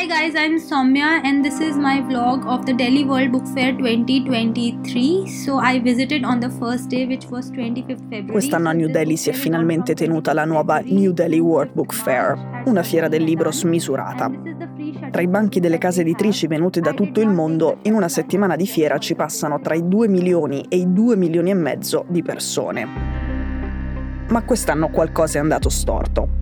Hi guys, I'm Soumya and this is my vlog of the Delhi World Book Fair 2023. So I visited on the first day which was 25th February. Quest'anno a New Delhi si è finalmente tenuta la nuova New Delhi World Book Fair, una fiera del libro smisurata. Tra i banchi delle case editrici venute da tutto il mondo, in una settimana di fiera ci passano tra i 2 milioni e i 2 milioni e mezzo di persone. Ma quest'anno qualcosa è andato storto.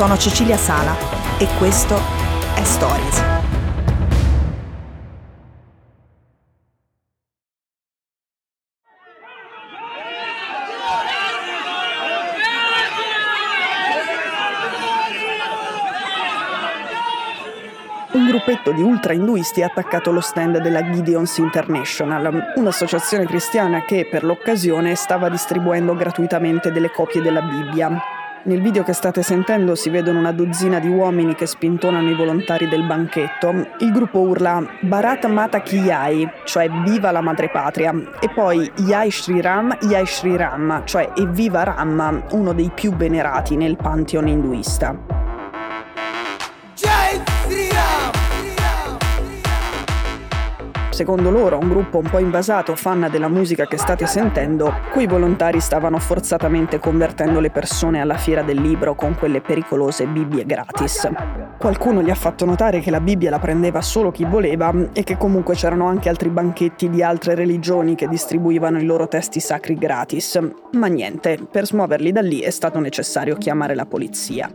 Sono Cecilia Sala e questo è Stories. Un gruppetto di ultra-induisti ha attaccato lo stand della Gideons International, un'associazione cristiana che per l'occasione stava distribuendo gratuitamente delle copie della Bibbia. Nel video che state sentendo si vedono una dozzina di uomini che spintonano i volontari del banchetto. Il gruppo urla Bharat Mata Ki Yai, cioè viva la madrepatria, e poi Yai Shri Ram, Yai Shri Ram, cioè evviva Ram, uno dei più venerati nel pantheon induista. Secondo loro, un gruppo un po' invasato, fan della musica che state sentendo, quei volontari stavano forzatamente convertendo le persone alla fiera del libro con quelle pericolose Bibbie gratis. Qualcuno gli ha fatto notare che la Bibbia la prendeva solo chi voleva e che comunque c'erano anche altri banchetti di altre religioni che distribuivano i loro testi sacri gratis. Ma niente, per smuoverli da lì è stato necessario chiamare la polizia.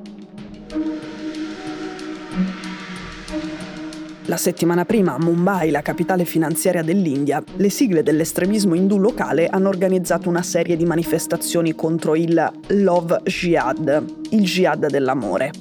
La settimana prima a Mumbai, la capitale finanziaria dell'India, le sigle dell'estremismo indù locale hanno organizzato una serie di manifestazioni contro il Love Jihad, il jihad dell'amore.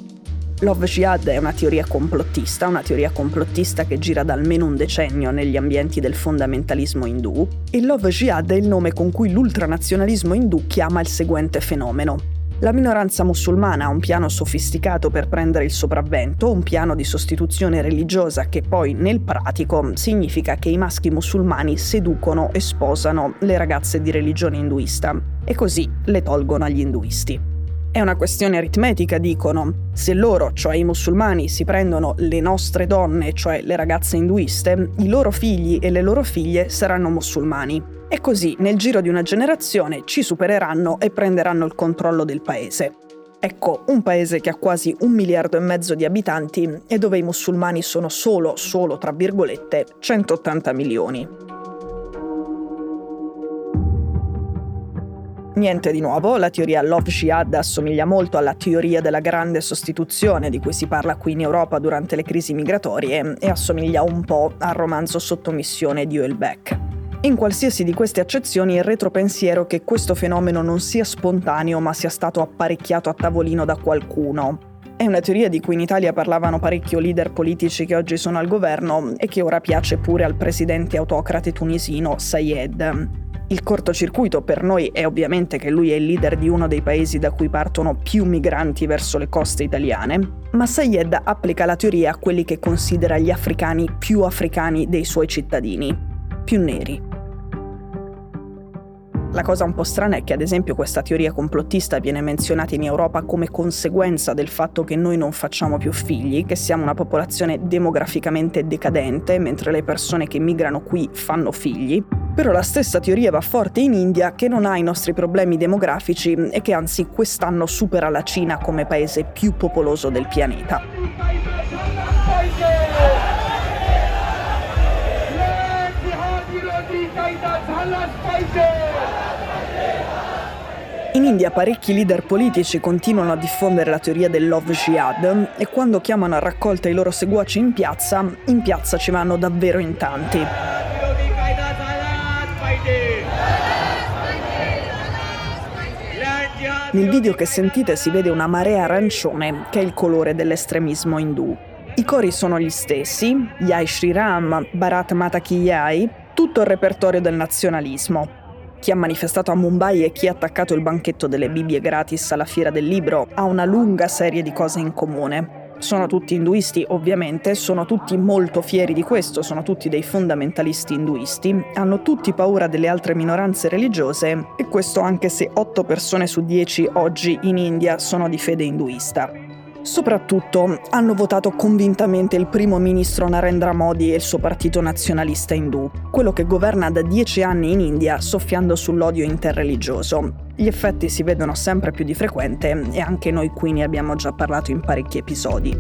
Love Jihad è una teoria complottista, una teoria complottista che gira da almeno un decennio negli ambienti del fondamentalismo indù, e Love Jihad è il nome con cui l'ultranazionalismo indù chiama il seguente fenomeno. La minoranza musulmana ha un piano sofisticato per prendere il sopravvento, un piano di sostituzione religiosa che poi nel pratico significa che i maschi musulmani seducono e sposano le ragazze di religione induista e così le tolgono agli induisti. È una questione aritmetica, dicono. Se loro, cioè i musulmani, si prendono le nostre donne, cioè le ragazze induiste, i loro figli e le loro figlie saranno musulmani. E così, nel giro di una generazione, ci supereranno e prenderanno il controllo del paese. Ecco, un paese che ha quasi un miliardo e mezzo di abitanti e dove i musulmani sono solo, solo tra virgolette, 180 milioni. Niente di nuovo, la teoria Love Jihad assomiglia molto alla teoria della grande sostituzione di cui si parla qui in Europa durante le crisi migratorie e assomiglia un po' al romanzo Sottomissione di Houellebecq. In qualsiasi di queste accezioni il retropensiero che questo fenomeno non sia spontaneo ma sia stato apparecchiato a tavolino da qualcuno. È una teoria di cui in Italia parlavano parecchio leader politici che oggi sono al governo e che ora piace pure al presidente autocrate tunisino Sayed. Il cortocircuito per noi è ovviamente che lui è il leader di uno dei paesi da cui partono più migranti verso le coste italiane, ma Sayed applica la teoria a quelli che considera gli africani più africani dei suoi cittadini, più neri. La cosa un po' strana è che ad esempio questa teoria complottista viene menzionata in Europa come conseguenza del fatto che noi non facciamo più figli, che siamo una popolazione demograficamente decadente, mentre le persone che migrano qui fanno figli. Però la stessa teoria va forte in India che non ha i nostri problemi demografici e che anzi quest'anno supera la Cina come paese più popoloso del pianeta. In India parecchi leader politici continuano a diffondere la teoria del love jihad e quando chiamano a raccolta i loro seguaci in piazza, in piazza ci vanno davvero in tanti. Nel video che sentite si vede una marea arancione, che è il colore dell'estremismo indù. I cori sono gli stessi, Yai Shri Ram, Bharat Mata Ki Yai, tutto il repertorio del nazionalismo. Chi ha manifestato a Mumbai e chi ha attaccato il banchetto delle Bibbie gratis alla fiera del libro ha una lunga serie di cose in comune. Sono tutti induisti, ovviamente, sono tutti molto fieri di questo, sono tutti dei fondamentalisti induisti, hanno tutti paura delle altre minoranze religiose e questo anche se 8 persone su 10 oggi in India sono di fede induista. Soprattutto hanno votato convintamente il primo ministro Narendra Modi e il suo partito nazionalista indù, quello che governa da dieci anni in India soffiando sull'odio interreligioso. Gli effetti si vedono sempre più di frequente e anche noi qui ne abbiamo già parlato in parecchi episodi.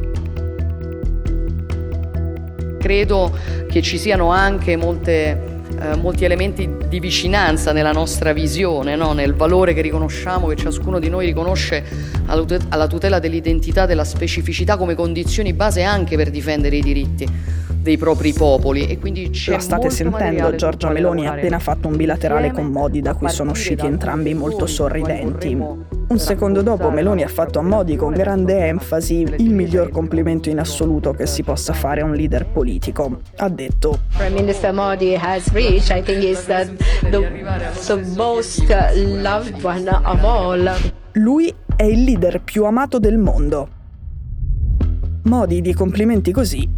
Credo che ci siano anche molte eh, molti elementi di vicinanza nella nostra visione, no? nel valore che riconosciamo, che ciascuno di noi riconosce alla tutela dell'identità, della specificità come condizioni base anche per difendere i diritti dei propri popoli e quindi c'è La state sentendo, Giorgia Meloni ha appena fatto un bilaterale con Modi da cui sono usciti entrambi molto sorridenti. Un secondo dopo Meloni ha fatto a Modi con grande enfasi il miglior complimento in assoluto che si possa fare a un leader politico. Ha detto Prime Minister Modi has reached, I think is the, the most loved one of all. Lui è il leader più amato del mondo. Modi di complimenti così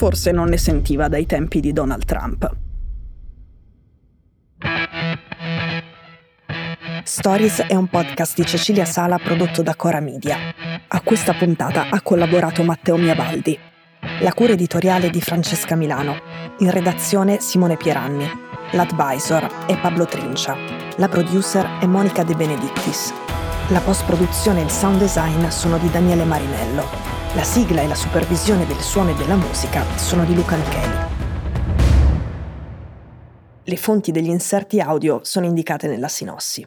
forse non ne sentiva dai tempi di Donald Trump. Stories è un podcast di Cecilia Sala prodotto da Cora Media. A questa puntata ha collaborato Matteo Miavaldi. La cura editoriale di Francesca Milano. In redazione Simone Pieranni. L'advisor è Pablo Trincia. La producer è Monica De Benedictis. La post-produzione e il sound design sono di Daniele Marinello. La sigla e la supervisione del suono e della musica sono di Luca Micheli. Le fonti degli inserti audio sono indicate nella sinossi.